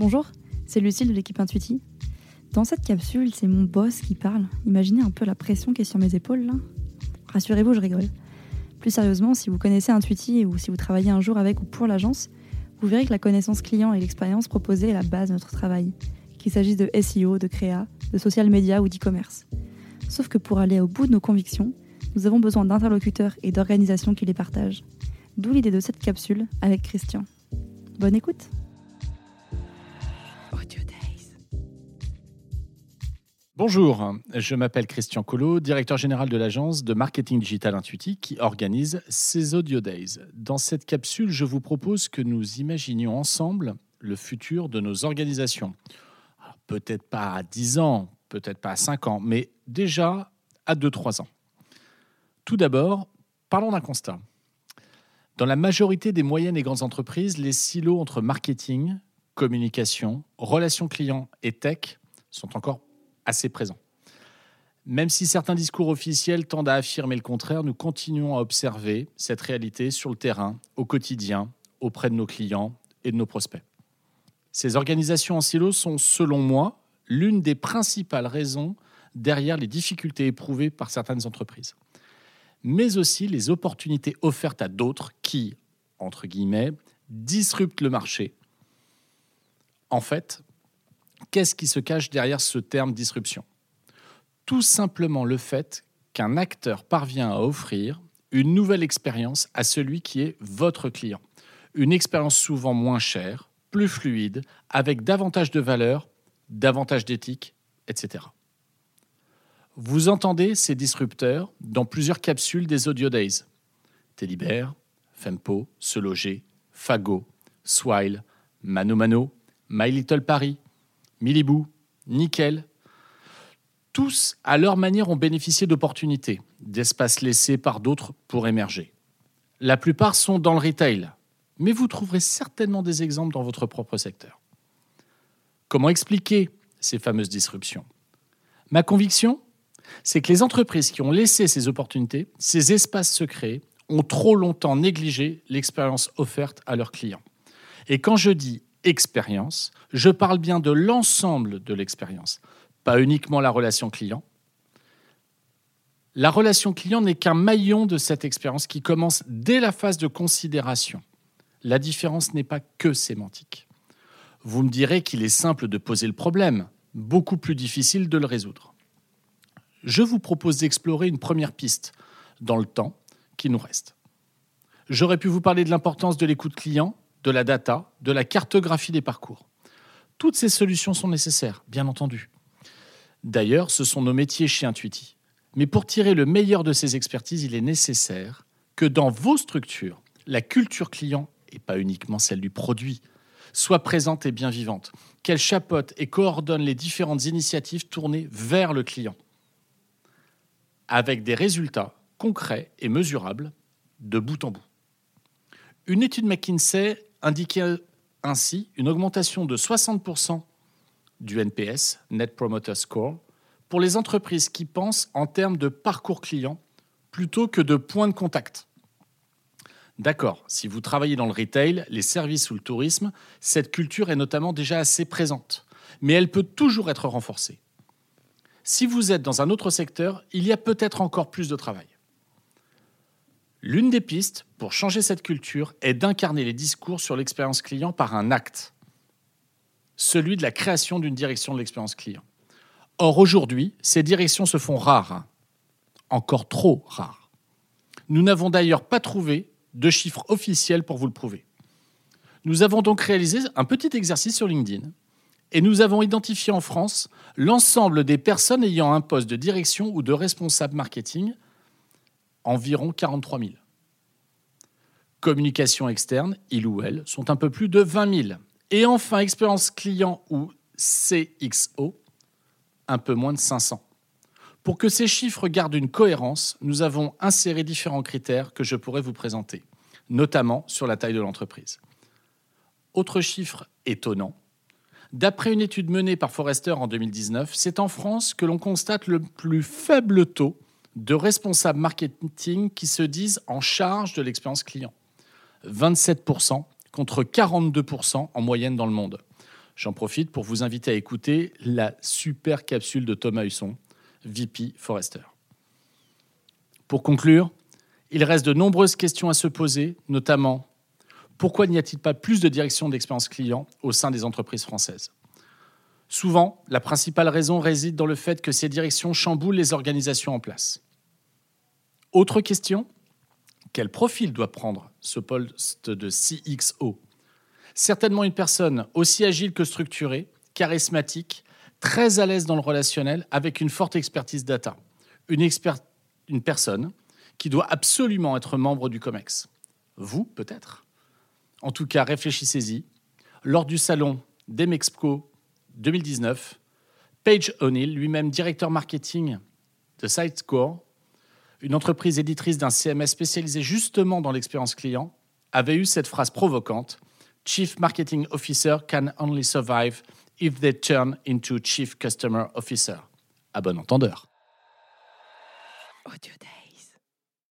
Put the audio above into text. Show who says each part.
Speaker 1: Bonjour, c'est Lucille de l'équipe Intuiti. Dans cette capsule, c'est mon boss qui parle. Imaginez un peu la pression qui est sur mes épaules là. Rassurez-vous, je rigole. Plus sérieusement, si vous connaissez Intuiti ou si vous travaillez un jour avec ou pour l'agence, vous verrez que la connaissance client et l'expérience proposée est la base de notre travail, qu'il s'agisse de SEO, de créa, de social media ou d'e-commerce. Sauf que pour aller au bout de nos convictions, nous avons besoin d'interlocuteurs et d'organisations qui les partagent. D'où l'idée de cette capsule avec Christian. Bonne écoute
Speaker 2: Bonjour, je m'appelle Christian Collot, directeur général de l'agence de marketing digital Intuiti qui organise ces Audio Days. Dans cette capsule, je vous propose que nous imaginions ensemble le futur de nos organisations. Peut-être pas à 10 ans, peut-être pas à 5 ans, mais déjà à 2-3 ans. Tout d'abord, parlons d'un constat. Dans la majorité des moyennes et grandes entreprises, les silos entre marketing, communication, relations clients et tech sont encore assez présent. Même si certains discours officiels tendent à affirmer le contraire, nous continuons à observer cette réalité sur le terrain, au quotidien, auprès de nos clients et de nos prospects. Ces organisations en silo sont, selon moi, l'une des principales raisons derrière les difficultés éprouvées par certaines entreprises, mais aussi les opportunités offertes à d'autres qui, entre guillemets, disruptent le marché. En fait, Qu'est-ce qui se cache derrière ce terme disruption? Tout simplement le fait qu'un acteur parvient à offrir une nouvelle expérience à celui qui est votre client. Une expérience souvent moins chère, plus fluide, avec davantage de valeur, davantage d'éthique, etc. Vous entendez ces disrupteurs dans plusieurs capsules des Audio Days. Teddybear, Fempo, Se Loger, Fago, Swile, Mano Mano, My Little Paris, Milibou, Nickel, tous, à leur manière, ont bénéficié d'opportunités, d'espaces laissés par d'autres pour émerger. La plupart sont dans le retail, mais vous trouverez certainement des exemples dans votre propre secteur. Comment expliquer ces fameuses disruptions? Ma conviction, c'est que les entreprises qui ont laissé ces opportunités, ces espaces secrets, ont trop longtemps négligé l'expérience offerte à leurs clients. Et quand je dis expérience, je parle bien de l'ensemble de l'expérience, pas uniquement la relation client. La relation client n'est qu'un maillon de cette expérience qui commence dès la phase de considération. La différence n'est pas que sémantique. Vous me direz qu'il est simple de poser le problème, beaucoup plus difficile de le résoudre. Je vous propose d'explorer une première piste dans le temps qui nous reste. J'aurais pu vous parler de l'importance de l'écoute client, de la data, de la cartographie des parcours. Toutes ces solutions sont nécessaires, bien entendu. D'ailleurs, ce sont nos métiers chez Intuiti. Mais pour tirer le meilleur de ces expertises, il est nécessaire que dans vos structures, la culture client, et pas uniquement celle du produit, soit présente et bien vivante, qu'elle chapeaute et coordonne les différentes initiatives tournées vers le client, avec des résultats concrets et mesurables de bout en bout. Une étude McKinsey indiquait ainsi une augmentation de 60% du NPS, Net Promoter Score, pour les entreprises qui pensent en termes de parcours client plutôt que de points de contact. D'accord, si vous travaillez dans le retail, les services ou le tourisme, cette culture est notamment déjà assez présente, mais elle peut toujours être renforcée. Si vous êtes dans un autre secteur, il y a peut-être encore plus de travail. L'une des pistes pour changer cette culture est d'incarner les discours sur l'expérience client par un acte, celui de la création d'une direction de l'expérience client. Or, aujourd'hui, ces directions se font rares, encore trop rares. Nous n'avons d'ailleurs pas trouvé de chiffres officiels pour vous le prouver. Nous avons donc réalisé un petit exercice sur LinkedIn et nous avons identifié en France l'ensemble des personnes ayant un poste de direction ou de responsable marketing environ 43 000. Communication externe, il ou elle, sont un peu plus de 20 000. Et enfin, expérience client ou CXO, un peu moins de 500. Pour que ces chiffres gardent une cohérence, nous avons inséré différents critères que je pourrais vous présenter, notamment sur la taille de l'entreprise. Autre chiffre étonnant, d'après une étude menée par Forrester en 2019, c'est en France que l'on constate le plus faible taux de responsables marketing qui se disent en charge de l'expérience client. 27% contre 42% en moyenne dans le monde. J'en profite pour vous inviter à écouter la super capsule de Thomas Husson, VP Forrester. Pour conclure, il reste de nombreuses questions à se poser, notamment pourquoi n'y a-t-il pas plus de direction d'expérience client au sein des entreprises françaises? Souvent, la principale raison réside dans le fait que ces directions chamboulent les organisations en place. Autre question, quel profil doit prendre ce poste de CXO Certainement une personne aussi agile que structurée, charismatique, très à l'aise dans le relationnel, avec une forte expertise data. Une, personne qui doit absolument être membre du COMEX. Vous, peut-être? En tout cas, réfléchissez-y. Lors du salon d'Emexco 2019, Paige O'Neill, lui-même directeur marketing de Sitecore, une entreprise éditrice d'un CMS spécialisé justement dans l'expérience client, avait eu cette phrase provocante Chief Marketing Officer can only survive if they turn into Chief Customer Officer. À bon entendeur.